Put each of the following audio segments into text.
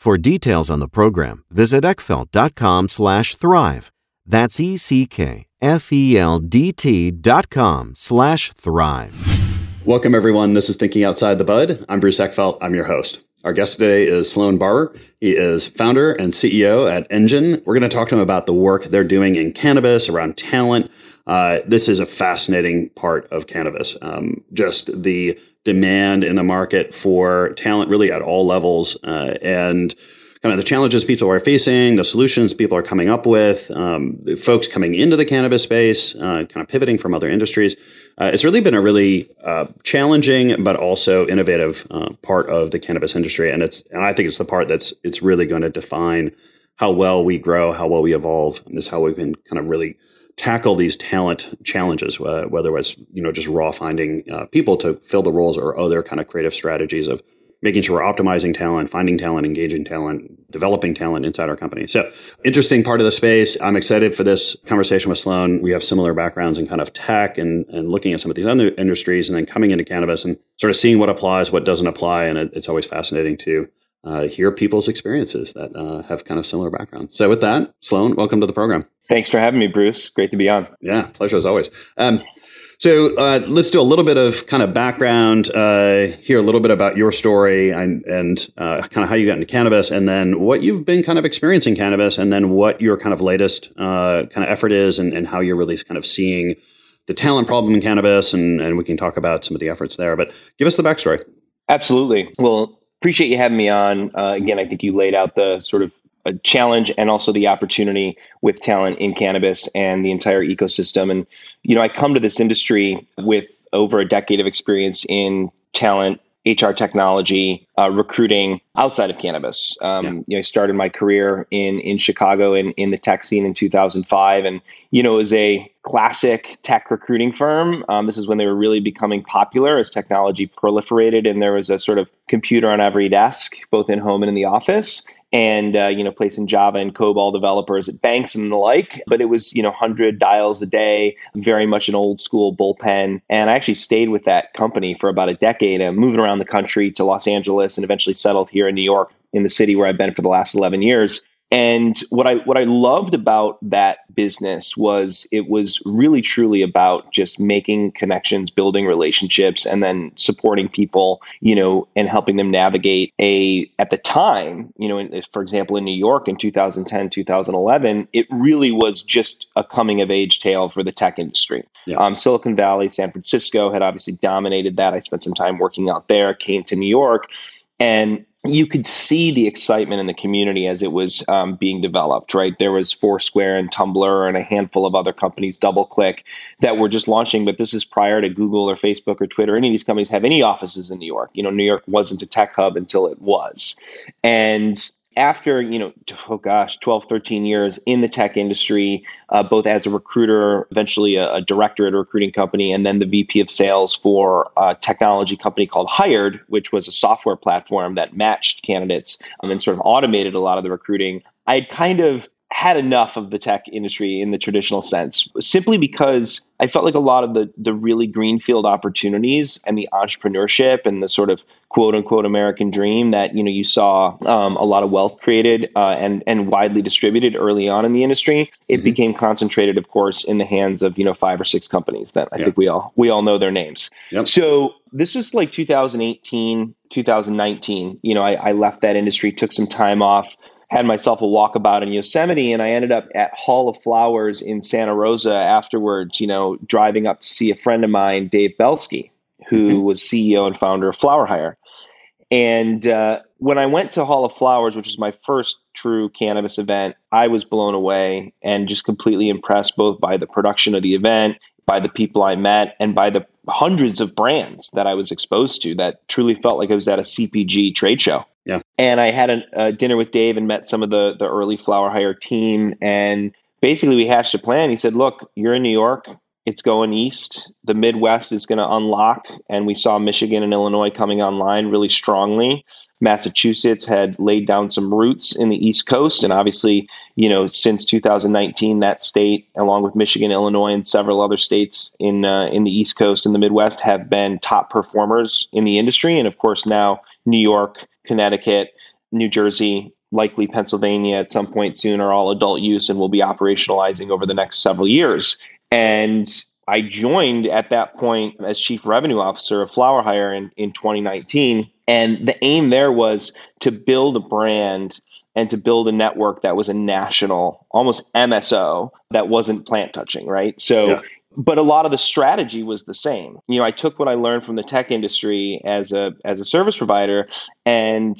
For details on the program, visit eckfeldt.com slash thrive. That's E-C-K-F-E-L-D-T dot com slash thrive. Welcome, everyone. This is Thinking Outside the Bud. I'm Bruce Eckfeldt. I'm your host. Our guest today is Sloan Barber. He is founder and CEO at Engine. We're going to talk to him about the work they're doing in cannabis around talent. Uh, this is a fascinating part of cannabis. Um, just the demand in the market for talent really at all levels uh, and kind of the challenges people are facing, the solutions people are coming up with, um, folks coming into the cannabis space, uh, kind of pivoting from other industries. Uh, it's really been a really uh, challenging but also innovative uh, part of the cannabis industry, and it's and I think it's the part that's it's really going to define how well we grow, how well we evolve. And is how we can kind of really tackle these talent challenges, uh, whether it's you know just raw finding uh, people to fill the roles or other kind of creative strategies of making sure we're optimizing talent, finding talent, engaging talent, developing talent inside our company. So interesting part of the space. I'm excited for this conversation with Sloan. We have similar backgrounds in kind of tech and, and looking at some of these other industries and then coming into cannabis and sort of seeing what applies, what doesn't apply. And it, it's always fascinating to uh, hear people's experiences that uh, have kind of similar backgrounds. So with that, Sloan, welcome to the program. Thanks for having me, Bruce. Great to be on. Yeah, pleasure as always. Um, so uh, let's do a little bit of kind of background, uh, hear a little bit about your story and, and uh, kind of how you got into cannabis, and then what you've been kind of experiencing cannabis, and then what your kind of latest uh, kind of effort is, and, and how you're really kind of seeing the talent problem in cannabis, and, and we can talk about some of the efforts there. But give us the backstory. Absolutely. Well, appreciate you having me on. Uh, again, I think you laid out the sort of a challenge and also the opportunity with talent in cannabis and the entire ecosystem. And, you know, I come to this industry with over a decade of experience in talent, HR technology, uh, recruiting outside of cannabis. Um, yeah. you know, I started my career in in Chicago in, in the tech scene in 2005, and you know, it was a classic tech recruiting firm. Um, this is when they were really becoming popular as technology proliferated, and there was a sort of computer on every desk, both in home and in the office. And uh, you know placing Java and COBOL developers at banks and the like. But it was you know hundred dials a day, very much an old school bullpen. And I actually stayed with that company for about a decade, and moving around the country to Los Angeles, and eventually settled here in New York, in the city where I've been for the last eleven years. And what I what I loved about that business was it was really truly about just making connections, building relationships, and then supporting people, you know, and helping them navigate a at the time, you know, in, for example, in New York in 2010, 2011, it really was just a coming of age tale for the tech industry. Yeah. Um, Silicon Valley, San Francisco had obviously dominated that. I spent some time working out there, came to New York, and you could see the excitement in the community as it was um, being developed, right? There was Foursquare and Tumblr and a handful of other companies, DoubleClick, that were just launching. But this is prior to Google or Facebook or Twitter. Any of these companies have any offices in New York. You know, New York wasn't a tech hub until it was. And after you know oh gosh 12 13 years in the tech industry uh, both as a recruiter eventually a, a, director at a recruiting company and then the vp of sales for a technology company called hired which was a software platform that matched candidates um, and sort of automated a lot of the recruiting i kind of had enough of the tech industry in the traditional sense simply because I felt like a lot of the the really greenfield opportunities and the entrepreneurship and the sort of quote unquote American dream that you know you saw um, a lot of wealth created uh, and and widely distributed early on in the industry. It mm-hmm. became concentrated, of course, in the hands of you know five or six companies that I think we all we all know their names. Yep. So this was like 2018, 2019. You know, I, I left that industry, took some time off had myself a walkabout in Yosemite and I ended up at Hall of Flowers in Santa Rosa afterwards, you know, driving up to see a friend of mine, Dave Belsky, who mm-hmm. was CEO and founder of Flower Hire. And uh, when I went to Hall of Flowers, which was my first true cannabis event, I was blown away and just completely impressed both by the production of the event, by the people I met, and by the hundreds of brands that I was exposed to that truly felt like I was at a CPG trade show. Yeah. And I had a, a dinner with Dave and met some of the the early flower hire team. And basically, we hashed a plan. He said, "Look, you're in New York. It's going east. The Midwest is going to unlock." And we saw Michigan and Illinois coming online really strongly. Massachusetts had laid down some roots in the East Coast, and obviously, you know, since 2019, that state, along with Michigan, Illinois, and several other states in uh, in the East Coast and the Midwest, have been top performers in the industry. And of course, now New York, Connecticut, New Jersey, likely Pennsylvania at some point soon are all adult use and will be operationalizing over the next several years. And I joined at that point as chief revenue officer of Flower Hire in, in 2019. And the aim there was to build a brand and to build a network that was a national, almost MSO that wasn't plant touching, right? So yeah but a lot of the strategy was the same. You know, I took what I learned from the tech industry as a as a service provider and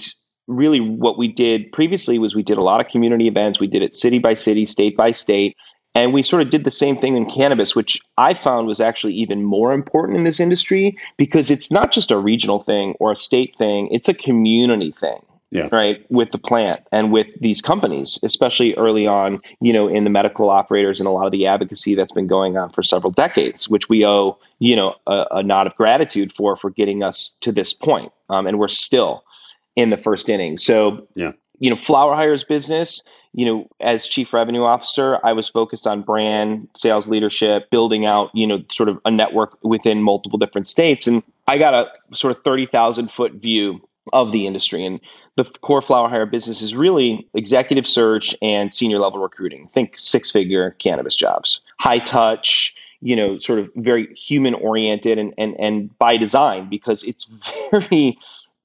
really what we did previously was we did a lot of community events, we did it city by city, state by state, and we sort of did the same thing in cannabis, which I found was actually even more important in this industry because it's not just a regional thing or a state thing, it's a community thing yeah. right with the plant and with these companies especially early on you know in the medical operators and a lot of the advocacy that's been going on for several decades which we owe you know a, a nod of gratitude for for getting us to this point. Um, and we're still in the first inning. So yeah. you know flower hires business you know as chief revenue officer i was focused on brand sales leadership building out you know sort of a network within multiple different states and i got a sort of 30,000 foot view of the industry. And the core flower hire business is really executive search and senior level recruiting. Think six figure cannabis jobs, high touch, you know, sort of very human oriented and, and, and by design because it's very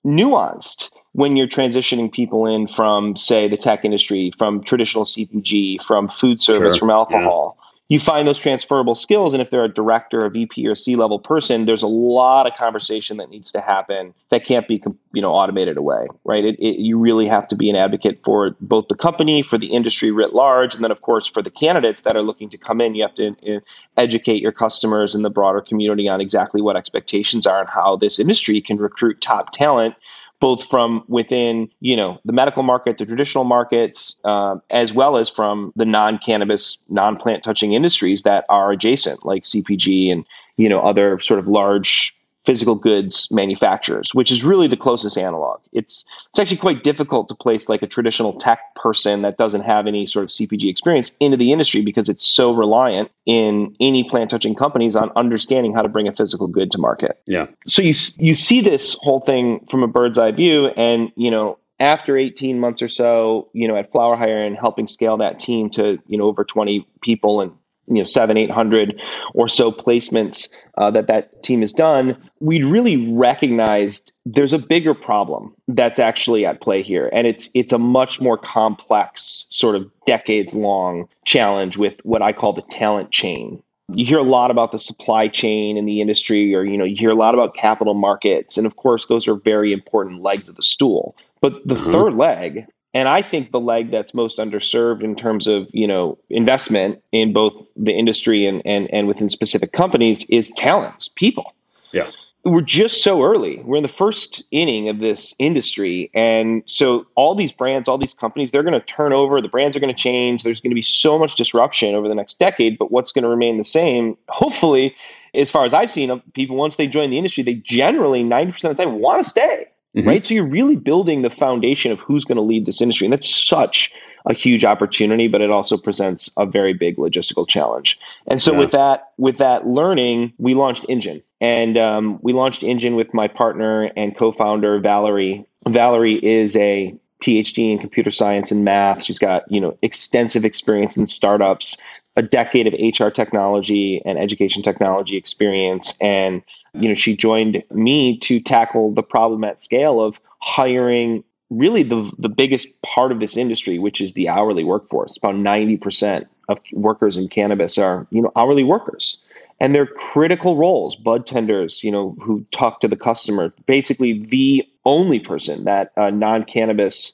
nuanced when you're transitioning people in from, say, the tech industry, from traditional CPG, from food service, sure. from alcohol. Yeah you find those transferable skills. And if they're a director, a VP, or C level person, there's a lot of conversation that needs to happen that can't be you know automated away, right? It, it, you really have to be an advocate for both the company, for the industry writ large, and then of course for the candidates that are looking to come in. You have to uh, educate your customers and the broader community on exactly what expectations are and how this industry can recruit top talent both from within you know the medical market, the traditional markets, uh, as well as from the non-cannabis, non-plant touching industries that are adjacent, like CPG and you know other sort of large physical goods manufacturers, which is really the closest analog. It's it's actually quite difficult to place like a traditional tech person that doesn't have any sort of CPG experience into the industry because it's so reliant in any plant touching companies on understanding how to bring a physical good to market. Yeah. So you you see this whole thing from a bird's eye view, and you know after 18 months or so, you know, at Flower Hire and helping scale that team to, you know, over 20 people and, you know, seven, 800 or so placements uh, that that team has done, We'd really recognized there's a bigger problem that's actually at play here. And it's, it's a much more complex sort of decades long challenge with what I call the talent chain you hear a lot about the supply chain in the industry or you know you hear a lot about capital markets and of course those are very important legs of the stool but the mm-hmm. third leg, and I think the leg that's most underserved in terms of you know investment in both the industry and and and within specific companies is talents, people. Yeah. We're just so early. We're in the first inning of this industry. And so all these brands, all these companies, they're going to turn over. The brands are going to change. There's going to be so much disruption over the next decade. But what's going to remain the same, hopefully, as far as I've seen, people, once they join the industry, they generally, 90% of the time, want to stay. Mm-hmm. Right. So you're really building the foundation of who's going to lead this industry. And that's such a huge opportunity, but it also presents a very big logistical challenge. And so yeah. with that, with that learning, we launched Engine. And um, we launched Engine with my partner and co-founder, Valerie. Valerie is a PhD in computer science and math. She's got, you know, extensive experience in startups, a decade of HR technology and education technology experience. And, you know, she joined me to tackle the problem at scale of hiring really the, the biggest part of this industry, which is the hourly workforce. About 90% of workers in cannabis are, you know, hourly workers. And they're critical roles, bud tenders, you know, who talk to the customer. Basically, the only person that a non-cannabis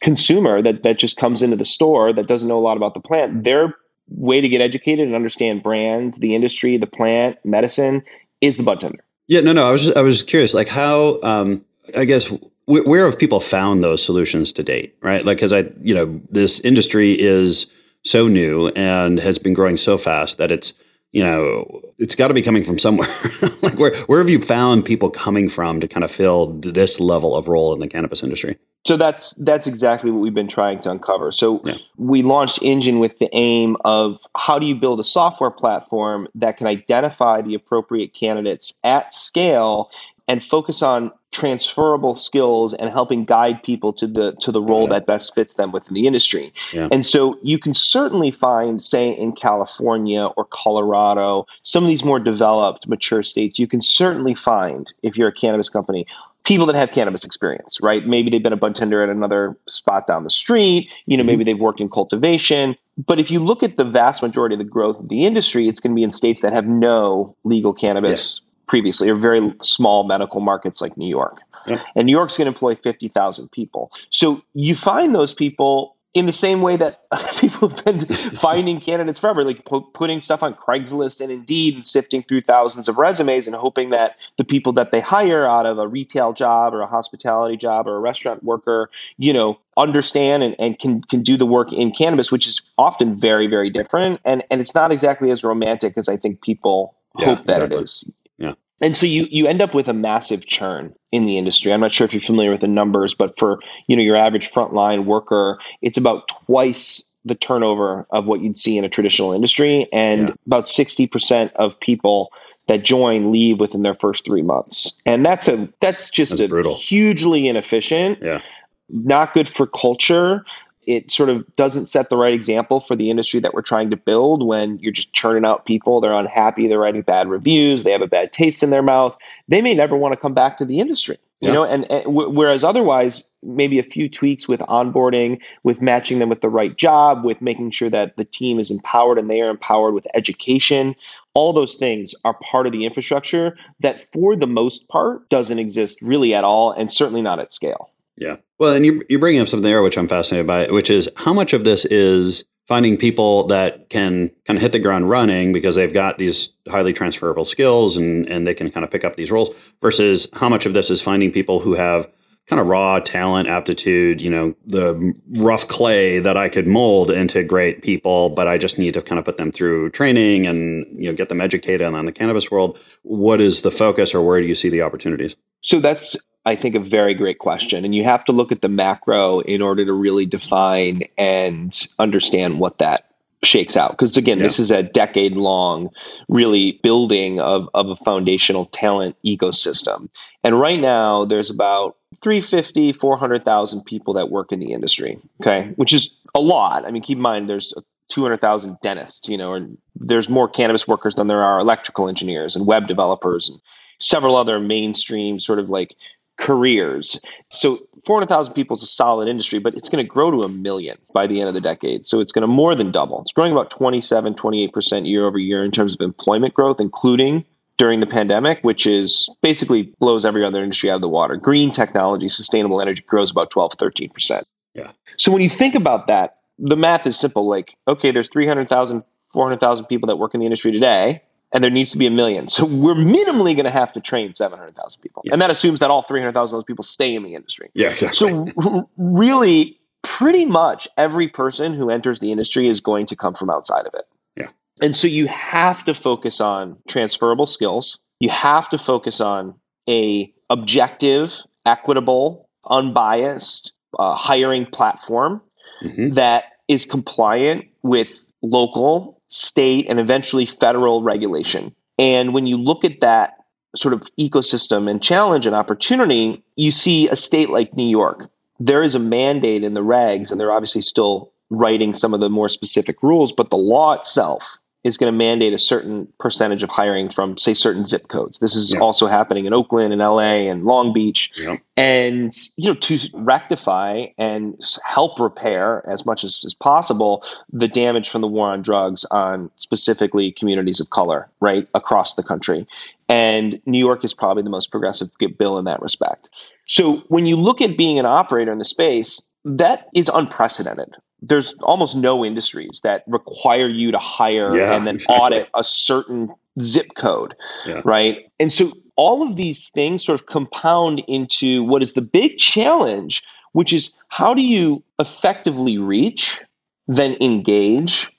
consumer that that just comes into the store that doesn't know a lot about the plant, they're way to get educated and understand brands, the industry, the plant, medicine is the bud tender. Yeah, no, no. I was just, I was curious, like how um, I guess where have people found those solutions to date, right? Like, because I, you know, this industry is so new and has been growing so fast that it's you know, it's got to be coming from somewhere. like where where have you found people coming from to kind of fill this level of role in the cannabis industry? So that's that's exactly what we've been trying to uncover. So yeah. we launched Engine with the aim of how do you build a software platform that can identify the appropriate candidates at scale and focus on transferable skills and helping guide people to the to the role yeah. that best fits them within the industry. Yeah. And so you can certainly find say in California or Colorado, some of these more developed mature states, you can certainly find if you're a cannabis company people that have cannabis experience, right? Maybe they've been a bud tender at another spot down the street, you know, mm-hmm. maybe they've worked in cultivation. But if you look at the vast majority of the growth of the industry, it's going to be in states that have no legal cannabis previously, or very small medical markets like New York. Yep. And New York's going to employ 50,000 people. So you find those people in the same way that people have been finding candidates forever, like pu- putting stuff on Craigslist and Indeed and sifting through thousands of resumes and hoping that the people that they hire out of a retail job or a hospitality job or a restaurant worker, you know, understand and, and can can do the work in cannabis, which is often very, very different. And and it's not exactly as romantic as I think people yeah, hope that exactly. it is. Yeah. And so you you end up with a massive churn in the industry. I'm not sure if you're familiar with the numbers, but for you know your average frontline worker, it's about twice the turnover of what you'd see in a traditional industry, and yeah. about 60% of people that join leave within their first three months, and that's a that's just that's a brutal. hugely inefficient. Yeah. Not good for culture it sort of doesn't set the right example for the industry that we're trying to build when you're just churning out people. They're unhappy. They're writing bad reviews. They have a bad taste in their mouth. They may never want to come back to the industry you yeah. know? And, and w- whereas otherwise maybe a few tweaks with onboarding with matching them with the right job with making sure that the team is empowered and they are empowered with education all those things are part of the infrastructure that for the most part doesn't exist really at all and certainly not at scale yeah. Well, and you you bringing up something there which I'm fascinated by, which is how much of this is finding people that can kind of hit the ground running because they've got these highly transferable skills and and they can kind of pick up these roles versus how much of this is finding people who have kind of raw talent, aptitude, you know, the rough clay that I could mold into great people, but I just need to kind of put them through training and, you know, get them educated on the cannabis world. What is the focus or where do you see the opportunities? So that's, I think, a very great question. And you have to look at the macro in order to really define and understand what that shakes out because again yeah. this is a decade long really building of, of a foundational talent ecosystem and right now there's about 350 400,000 people that work in the industry okay which is a lot i mean keep in mind there's 200,000 dentists you know and there's more cannabis workers than there are electrical engineers and web developers and several other mainstream sort of like careers. So 400,000 people is a solid industry, but it's going to grow to a million by the end of the decade. So it's going to more than double. It's growing about 27, 28% year over year in terms of employment growth, including during the pandemic, which is basically blows every other industry out of the water. Green technology, sustainable energy grows about 12, 13%. Yeah. So when you think about that, the math is simple. Like, okay, there's 300,000, 400,000 people that work in the industry today, and there needs to be a million. So we're minimally going to have to train 700,000 people. Yeah. And that assumes that all 300,000 of those people stay in the industry. Yeah, exactly. So really, pretty much every person who enters the industry is going to come from outside of it. Yeah. And so you have to focus on transferable skills. You have to focus on a objective, equitable, unbiased uh, hiring platform mm-hmm. that is compliant with local, state, and eventually federal regulation. And when you look at that sort of ecosystem and challenge and opportunity, you see a state like New York. There is a mandate in the regs, and they're obviously still writing some of the more specific rules, but the law itself is going to mandate a certain percentage of hiring from, say, certain zip codes. This is yeah. also happening in Oakland and LA and Long Beach. Yeah. And, you know, to rectify and help repair as much as, as possible the damage from the war on drugs on specifically communities of color, right, across the country. And New York is probably the most progressive bill in that respect. So when you look at being an operator in the space, that is unprecedented there's almost no industries that require you to hire yeah, and then exactly. audit a certain zip code, yeah. right? And so all of these things sort of compound into what is the big challenge, which is how do you effectively reach, then engage,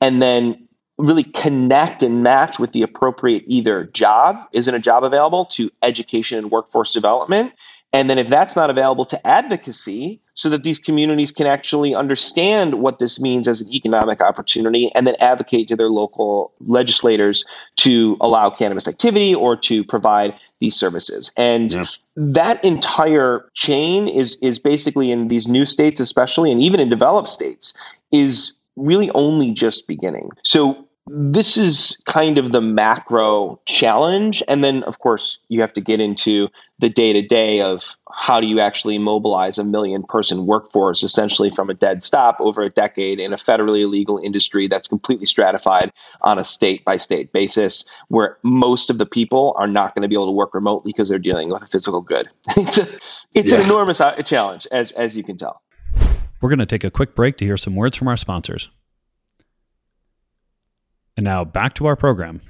and then really connect and match with the appropriate either job, isn't a job available, to education and workforce development, and then if that's not available to advocacy, so that these communities can actually understand what this means as an economic opportunity and then advocate to their local legislators to allow cannabis activity or to provide these services. And yeah. that entire chain is is basically in these new states especially and even in developed states is really only just beginning. So this is kind of the macro challenge. And then, of course, you have to get into the day to day of how do you actually mobilize a million person workforce essentially from a dead stop over a decade in a federally illegal industry that's completely stratified on a state by state basis where most of the people are not going to be able to work remotely because they're dealing with a physical good. it's a, it's yeah. an enormous uh, challenge, as, as you can tell. We're going to take a quick break to hear some words from our sponsors. And now back to our program.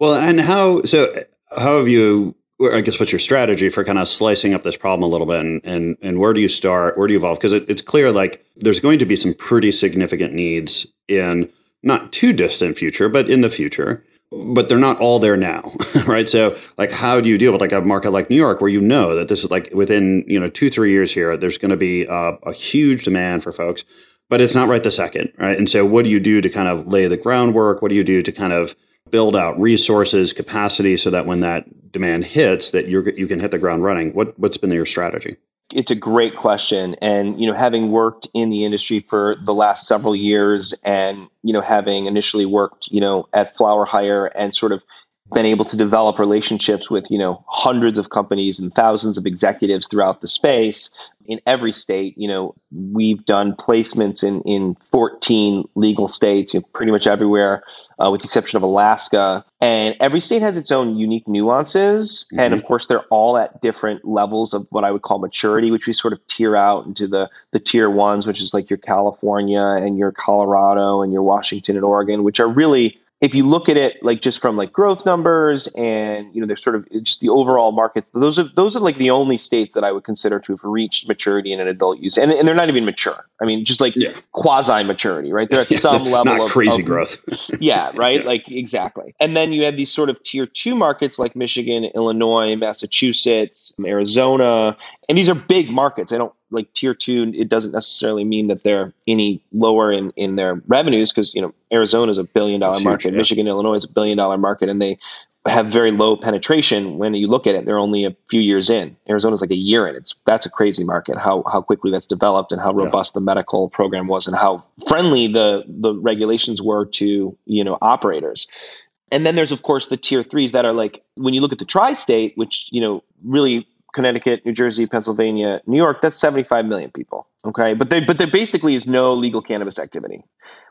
Well, and how so? How have you? I guess what's your strategy for kind of slicing up this problem a little bit, and and, and where do you start? Where do you evolve? Because it, it's clear like there's going to be some pretty significant needs in not too distant future, but in the future. But they're not all there now, right? So, like, how do you deal with like a market like New York, where you know that this is like within you know two three years here, there's going to be a, a huge demand for folks but it's not right the second, right? And so what do you do to kind of lay the groundwork? What do you do to kind of build out resources, capacity so that when that demand hits that you you can hit the ground running? What what's been your strategy? It's a great question and you know having worked in the industry for the last several years and you know having initially worked you know at Flower Hire and sort of been able to develop relationships with you know hundreds of companies and thousands of executives throughout the space. In every state you know we've done placements in in 14 legal states you know, pretty much everywhere uh, with the exception of alaska. And every state has its own unique nuances. Mm-hmm. and of course they're all at different levels of what i would call maturity which we sort of tier out into the the tier ones which is like your california and your colorado and your washington and oregon which are really if you look at it like just from like growth numbers and you know they're sort of just the overall markets those are those are like the only states that i would consider to have reached maturity in an adult use and, and they're not even mature. I mean just like yeah. quasi maturity right? They're at some level of crazy of, growth. Yeah right? Yeah. like exactly. And then you have these sort of tier two markets like michigan illinois massachusetts arizona and these are big markets. I don't like tier two, it doesn't necessarily mean that they're any lower in, in their revenues because you know Arizona is a billion dollar market, yeah. Michigan, Illinois is a billion dollar market, and they have very low penetration. When you look at it, they're only a few years in. Arizona's like a year in. It's that's a crazy market. How how quickly that's developed and how robust yeah. the medical program was and how friendly the the regulations were to you know operators. And then there's of course the tier threes that are like when you look at the tri-state, which you know really Connecticut, New Jersey, Pennsylvania, New York, that's 75 million people. Okay. But they, but there basically is no legal cannabis activity.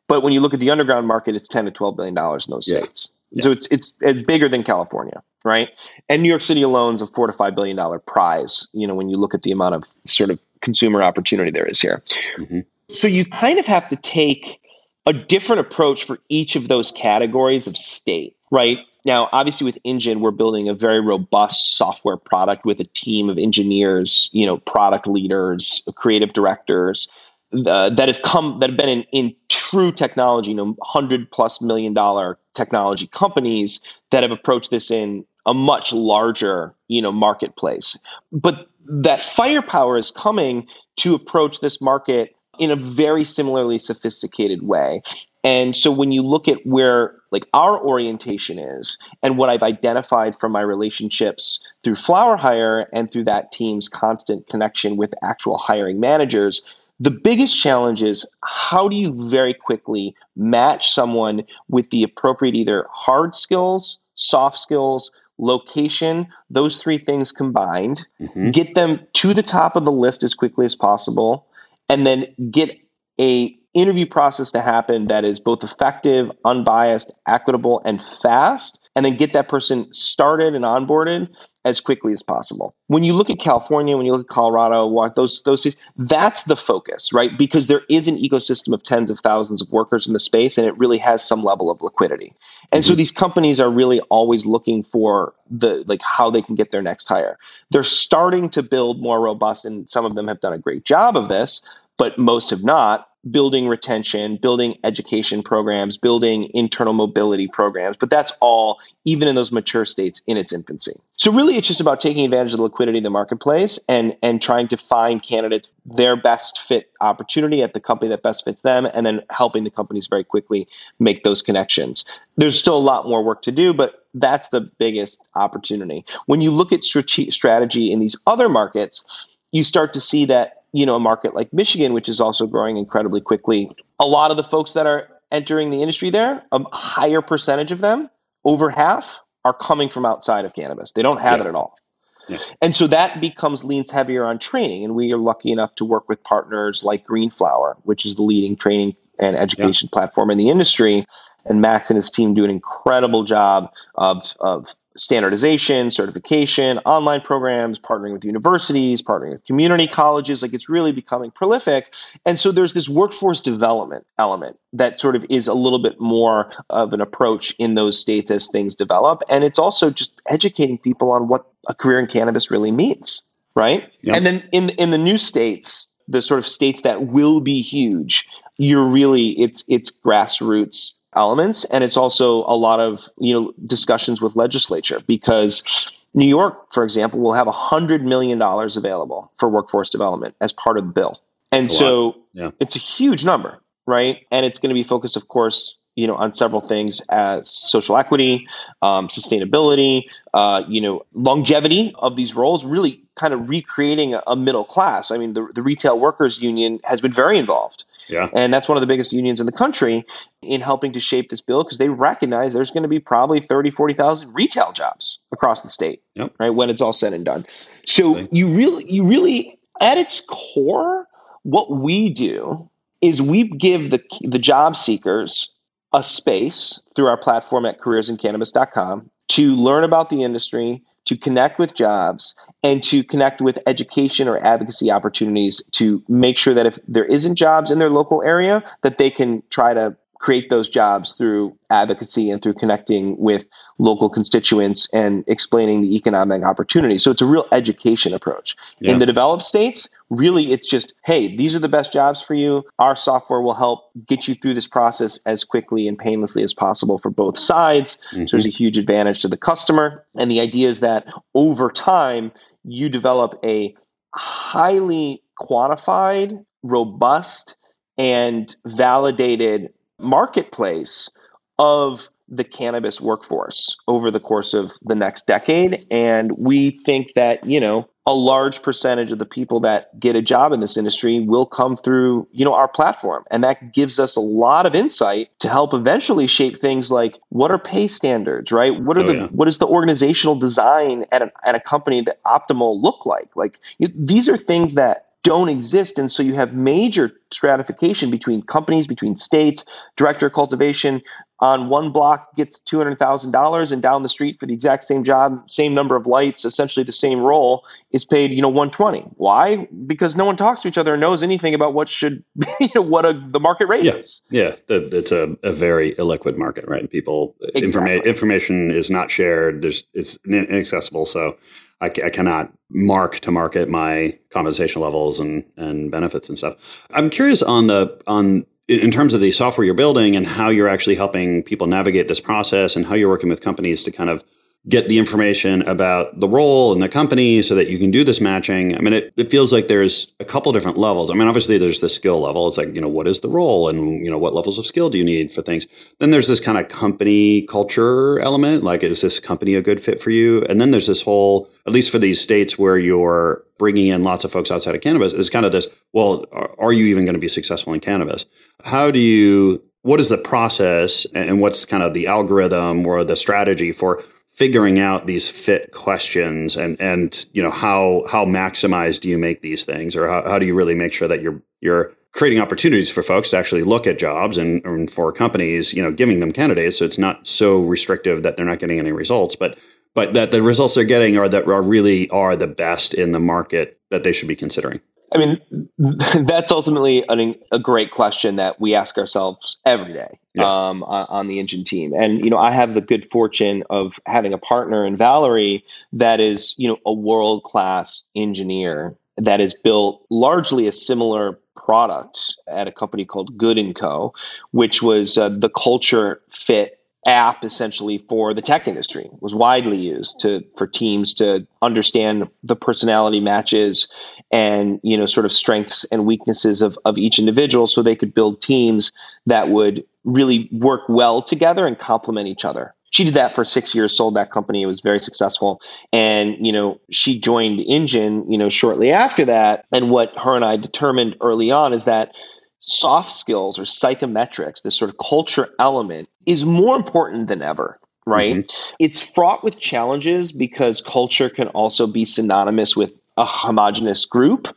But when you look at the underground market, it's 10 to 12 billion dollars in those yeah. states. Yeah. So it's, it's it's bigger than California, right? And New York City alone is a four to five billion dollar prize. You know, when you look at the amount of sort of consumer opportunity there is here. Mm-hmm. So you kind of have to take a different approach for each of those categories of state, right? Now, obviously, with Engine, we're building a very robust software product with a team of engineers, you know, product leaders, creative directors uh, that have come that have been in, in true technology, you know, hundred plus million dollar technology companies that have approached this in a much larger, you know, marketplace. But that firepower is coming to approach this market in a very similarly sophisticated way. And so when you look at where like our orientation is and what I've identified from my relationships through Flower Hire and through that team's constant connection with actual hiring managers, the biggest challenge is how do you very quickly match someone with the appropriate either hard skills, soft skills, location, those three things combined, mm-hmm. get them to the top of the list as quickly as possible, and then get a interview process to happen that is both effective, unbiased, equitable, and fast, and then get that person started and onboarded as quickly as possible. When you look at California, when you look at Colorado, those those states, that's the focus, right? Because there is an ecosystem of tens of thousands of workers in the space, and it really has some level of liquidity. And mm-hmm. so these companies are really always looking for the like how they can get their next hire. They're starting to build more robust, and some of them have done a great job of this, but most have not building retention, building education programs, building internal mobility programs, but that's all, even in those mature states, in its infancy. So really it's just about taking advantage of the liquidity in the marketplace and and trying to find candidates their best fit opportunity at the company that best fits them, and then helping the companies very quickly make those connections. There's still a lot more work to do, but that's the biggest opportunity. When you look at strategy in these other markets, you start to see that you know a market like Michigan, which is also growing incredibly quickly, a lot of the folks that are entering the industry there, a higher percentage of them, over half, are coming from outside of cannabis. They don't have yeah. it at all. Yeah. And so that becomes leans heavier on training. And we are lucky enough to work with partners like Greenflower, which is the leading training and education yeah. platform in the industry. And Max and his team do an incredible job of, of standardization, certification, online programs, partnering with universities, partnering with community colleges. Like it's really becoming prolific. And so there's this workforce development element that sort of is a little bit more of an approach in those states as things develop. And it's also just educating people on what a career in cannabis really means. Right. Yep. And then in in the new states, the sort of states that will be huge, you're really it's it's grassroots elements and it's also a lot of you know discussions with legislature because New York, for example, will have $100 million available for workforce development as part of the bill. And so yeah. it's a huge number, right? And it's going to be focused, of course, you know, on several things as social equity, um, sustainability, uh, you know, longevity of these roles, really kind of recreating a, a middle class. I mean, the, the retail workers union has been very involved yeah. And that's one of the biggest unions in the country in helping to shape this bill because they recognize there's going to be probably 30, 40,000 retail jobs across the state, yep. right? When it's all said and done. So you really, you really, at its core, what we do is we give the, the job seekers a space through our platform at careersincannabis.com to learn about the industry, to connect with jobs and to connect with education or advocacy opportunities to make sure that if there isn't jobs in their local area that they can try to create those jobs through advocacy and through connecting with local constituents and explaining the economic opportunity. So it's a real education approach. Yeah. In the developed states, really it's just, hey, these are the best jobs for you. Our software will help get you through this process as quickly and painlessly as possible for both sides. Mm-hmm. So there's a huge advantage to the customer. And the idea is that over time, you develop a highly quantified, robust, and validated marketplace of the cannabis workforce over the course of the next decade. And we think that, you know, a large percentage of the people that get a job in this industry will come through, you know, our platform. And that gives us a lot of insight to help eventually shape things like what are pay standards, right? What are oh, the yeah. what is the organizational design at a, at a company that optimal look like? Like you, these are things that don't exist. And so you have major stratification between companies, between states. Director of cultivation on one block gets $200,000 and down the street for the exact same job, same number of lights, essentially the same role is paid, you know, 120. Why? Because no one talks to each other and knows anything about what should, you know, what a, the market rate yeah. is. Yeah. It's a, a very illiquid market, right? People, uh, exactly. informa- information is not shared. There's, it's inaccessible. So I, I, cannot mark to market my compensation levels and and benefits and stuff. I'm curious on the on in terms of the software you're building and how you're actually helping people navigate this process and how you're working with companies to kind of get the information about the role and the company so that you can do this matching. I mean, it, it feels like there's a couple different levels. I mean, obviously there's the skill level. It's like, you know, what is the role and, you know, what levels of skill do you need for things? Then there's this kind of company culture element. Like, is this company a good fit for you? And then there's this whole, at least for these states where you're bringing in lots of folks outside of cannabis, is kind of this, well, are, are you even going to be successful in cannabis? How do you, what is the process and what's kind of the algorithm or the strategy for figuring out these fit questions and and you know how how maximized do you make these things? Or how, how do you really make sure that you're you're creating opportunities for folks to actually look at jobs and, and for companies you know giving them candidates? So it's not so restrictive that they're not getting any results but but that the results they're getting are that are really are the best in the market that they should be considering I mean, that's ultimately an, a great question that we ask ourselves every day yeah. um, on, on, the engine team. And you know, I have the good fortune of having a partner in Valerie that is, you know, a world class engineer that has built largely a similar product at a company called Good and Co, which was uh, the culture fit app essentially for the tech industry it was widely used to for teams to understand the personality matches and you know sort of strengths and weaknesses of, of each individual so they could build teams that would really work well together and complement each other she did that for six years sold that company it was very successful and you know she joined engine you know shortly after that and what her and i determined early on is that soft skills or psychometrics, this sort of culture element, is more important than ever right? Mm-hmm. It's fraught with challenges because culture can also be synonymous with a homogenous group,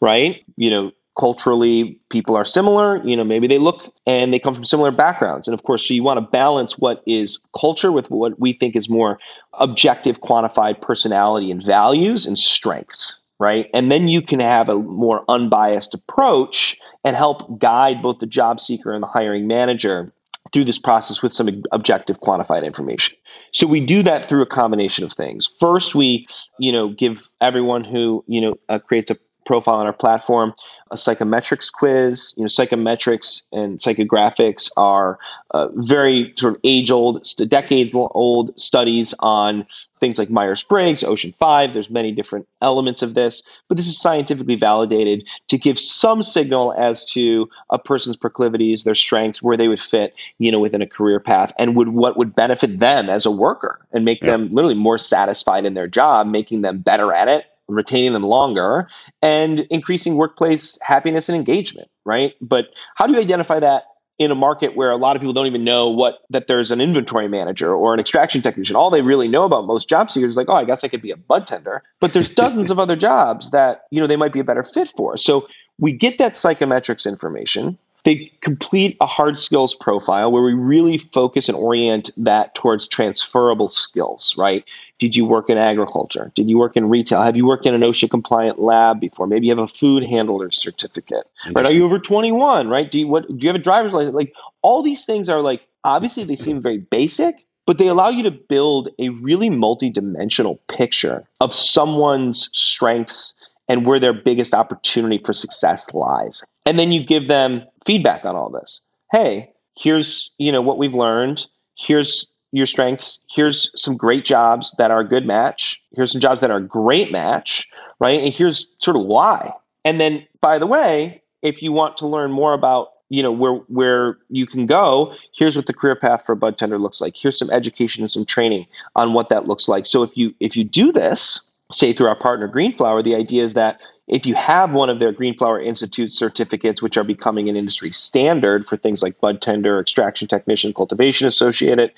right? You know, culturally people are similar, you know, maybe they look and they come from similar backgrounds. And of course, so you want to balance what is culture with what we think is more objective quantified personality and values and strengths, right? And then you can have a more unbiased approach and help guide both the job seeker and the hiring manager through this process with some objective quantified information. So we do that through a combination of things. First, we, you know, give everyone who, you know, uh, creates a profile on our platform, a psychometrics quiz. You know, psychometrics and psychographics are uh, very sort of age old, decades old studies on things like Myers Briggs, Ocean 5. There's many different elements of this, but this is scientifically validated to give some signal as to a person's proclivities, their strengths, where they would fit, you know, within a career path and would what would benefit them as a worker and make yeah. them literally more satisfied in their job, making them better at it retaining them longer and increasing workplace happiness and engagement, right? But how do you identify that in a market where a lot of people don't even know what that there's an inventory manager or an extraction technician? All they really know about most job seekers is like, oh, I guess I could be a bud tender. But there's dozens of other jobs that, you know, they might be a better fit for. So we get that psychometrics information They complete a hard skills profile where we really focus and orient that towards transferable skills, right? Did you work in agriculture? Did you work in retail? Have you worked in an OSHA compliant lab before? Maybe you have a food handler certificate, right? Are you over 21, right? Do you, what, do you have a driver's license? Like all these things are like, obviously they seem very basic, but they allow you to build a really multi-dimensional picture of someone's strengths and where their biggest opportunity for success lies. And then you give them feedback on all this. Hey, here's, you know, what we've learned. Here's your strengths. Here's some great jobs that are a good match. Here's some jobs that are a great match, right? And here's sort of why. And then by the way, if you want to learn more about you know where where you can go here's what the career path for a bud tender looks like here's some education and some training on what that looks like so if you if you do this say through our partner greenflower the idea is that if you have one of their greenflower institute certificates which are becoming an industry standard for things like bud tender extraction technician cultivation associated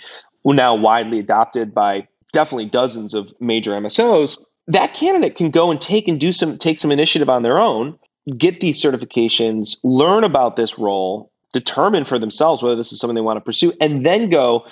now widely adopted by definitely dozens of major msos that candidate can go and take and do some take some initiative on their own get these certifications, learn about this role, determine for themselves whether this is something they want to pursue, and then go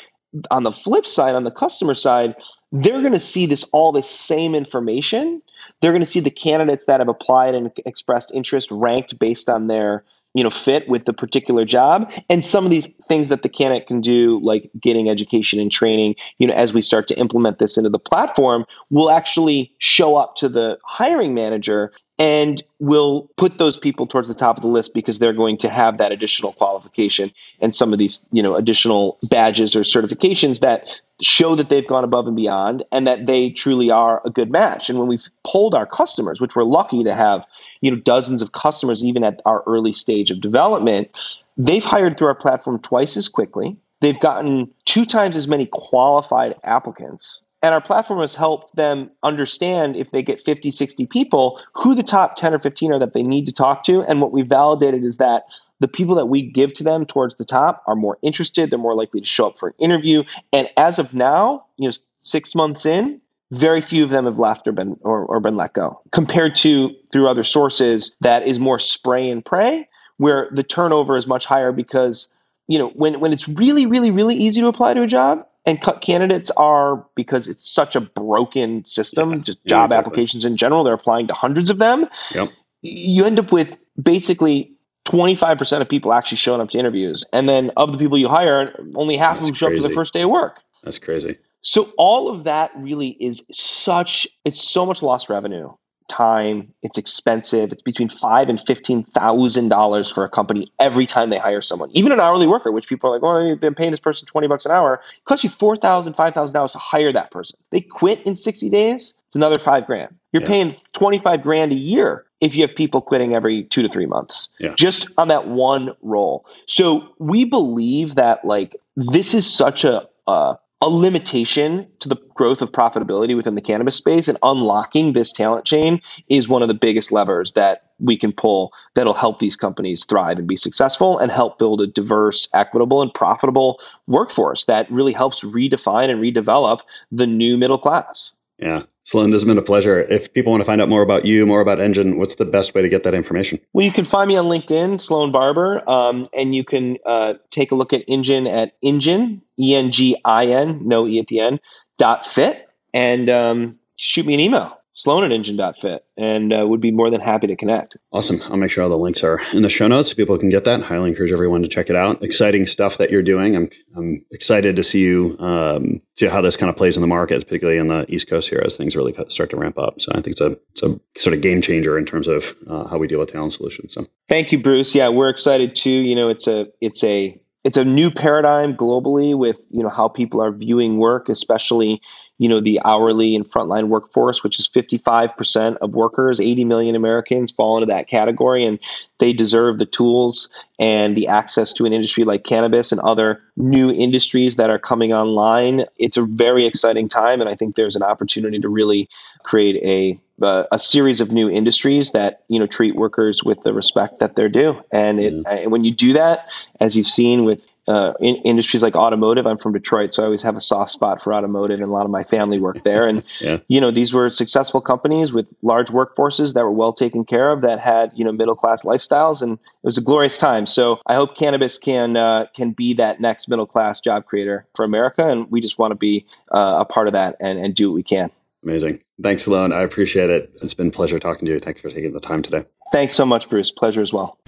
on the flip side, on the customer side, they're going to see this all this same information. They're going to see the candidates that have applied and expressed interest ranked based on their you know fit with the particular job. And some of these things that the candidate can do like getting education and training you know as we start to implement this into the platform will actually show up to the hiring manager and we'll put those people towards the top of the list because they're going to have that additional qualification and some of these you know additional badges or certifications that show that they've gone above and beyond and that they truly are a good match. And when we've polled our customers which we're lucky to have you know dozens of customers even at our early stage of development they've hired through our platform twice as quickly they've gotten two times as many qualified applicants and our platform has helped them understand if they get 50, 60 people, who the top 10 or 15 are that they need to talk to. And what we validated is that the people that we give to them towards the top are more interested, they're more likely to show up for an interview. And as of now, you know, six months in, very few of them have left or been or, or been let go compared to through other sources that is more spray and pray where the turnover is much higher because you know when when it's really really really easy to apply to a job and cut candidates are because it's such a broken system yeah, just job yeah, exactly. applications in general they're applying to hundreds of them yep. you end up with basically 25% of people actually showing up to interviews and then of the people you hire only half That's of them show crazy. up to the first day of work That's crazy. So all of that really is such it's so much lost revenue time. It's expensive. It's between five and fifteen thousand dollars for a company every time they hire someone, even an hourly worker. Which people are like, "Oh, they're paying this person twenty bucks an hour." It costs you four thousand, five thousand dollars to hire that person. They quit in sixty days. It's another five grand. You're yeah. paying twenty five grand a year if you have people quitting every two to three months, yeah. just on that one role. So we believe that like this is such a uh, a limitation to the growth of profitability within the cannabis space and unlocking this talent chain is one of the biggest levers that we can pull that'll help these companies thrive and be successful and help build a diverse equitable and profitable workforce that really helps redefine and redevelop the new middle class yeah Sloan, this has been a pleasure. If people want to find out more about you, more about Engin, what's the best way to get that information? Well, you can find me on LinkedIn, Sloan Barber, um, and you can uh, take a look at Engin at Engin, E N G I N, no E at the end, dot fit, and um, shoot me an email sloan at engin.fit and uh, would be more than happy to connect. Awesome. I'll make sure all the links are in the show notes so people can get that. Highly encourage everyone to check it out. Exciting stuff that you're doing. I'm, I'm excited to see you um, see how this kind of plays in the market, particularly in the East Coast here as things really start to ramp up. So I think it's a, it's a sort of game changer in terms of uh, how we deal with talent solutions. So thank you, Bruce. Yeah, we're excited too. You know, it's a, it's a, it's a new paradigm globally with, you know, how people are viewing work, especially you know the hourly and frontline workforce which is 55% of workers. 80 million americans fall into that category and they deserve the tools and the access to an industry like cannabis and other new industries that are coming online. It's a very exciting time and i think there's an opportunity to really create a uh, a series of new industries that you know treat workers with the respect that they're due. And it, mm-hmm. and when you do that as you've seen with uh, in industries like automotive. I'm from Detroit, so I always have a soft spot for automotive, and a lot of my family work there. And yeah. you know, these were successful companies with large workforces that were well taken care of, that had you know middle class lifestyles, and it was a glorious time. So I hope cannabis can uh, can be that next middle class job creator for America, and we just want to be uh, a part of that and, and do what we can. Amazing. Thanks, Sloan. I appreciate it. It's been a pleasure talking to you. Thanks for taking the time today. Thanks so much, Bruce. Pleasure as well.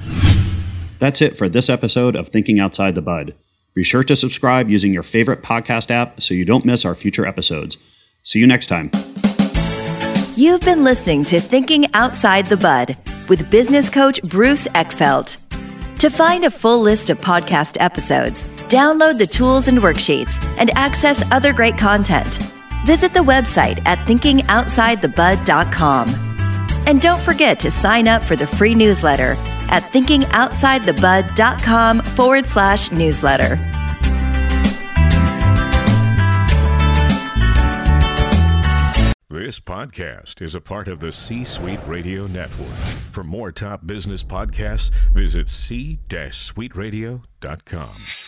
That's it for this episode of Thinking Outside the Bud. Be sure to subscribe using your favorite podcast app so you don't miss our future episodes. See you next time. You've been listening to Thinking Outside the Bud with business coach Bruce Eckfeldt. To find a full list of podcast episodes, download the tools and worksheets, and access other great content, visit the website at thinkingoutsidethebud.com. And don't forget to sign up for the free newsletter at thinkingoutsidethebud.com forward slash newsletter. This podcast is a part of the C Suite Radio Network. For more top business podcasts, visit c-suiteradio.com.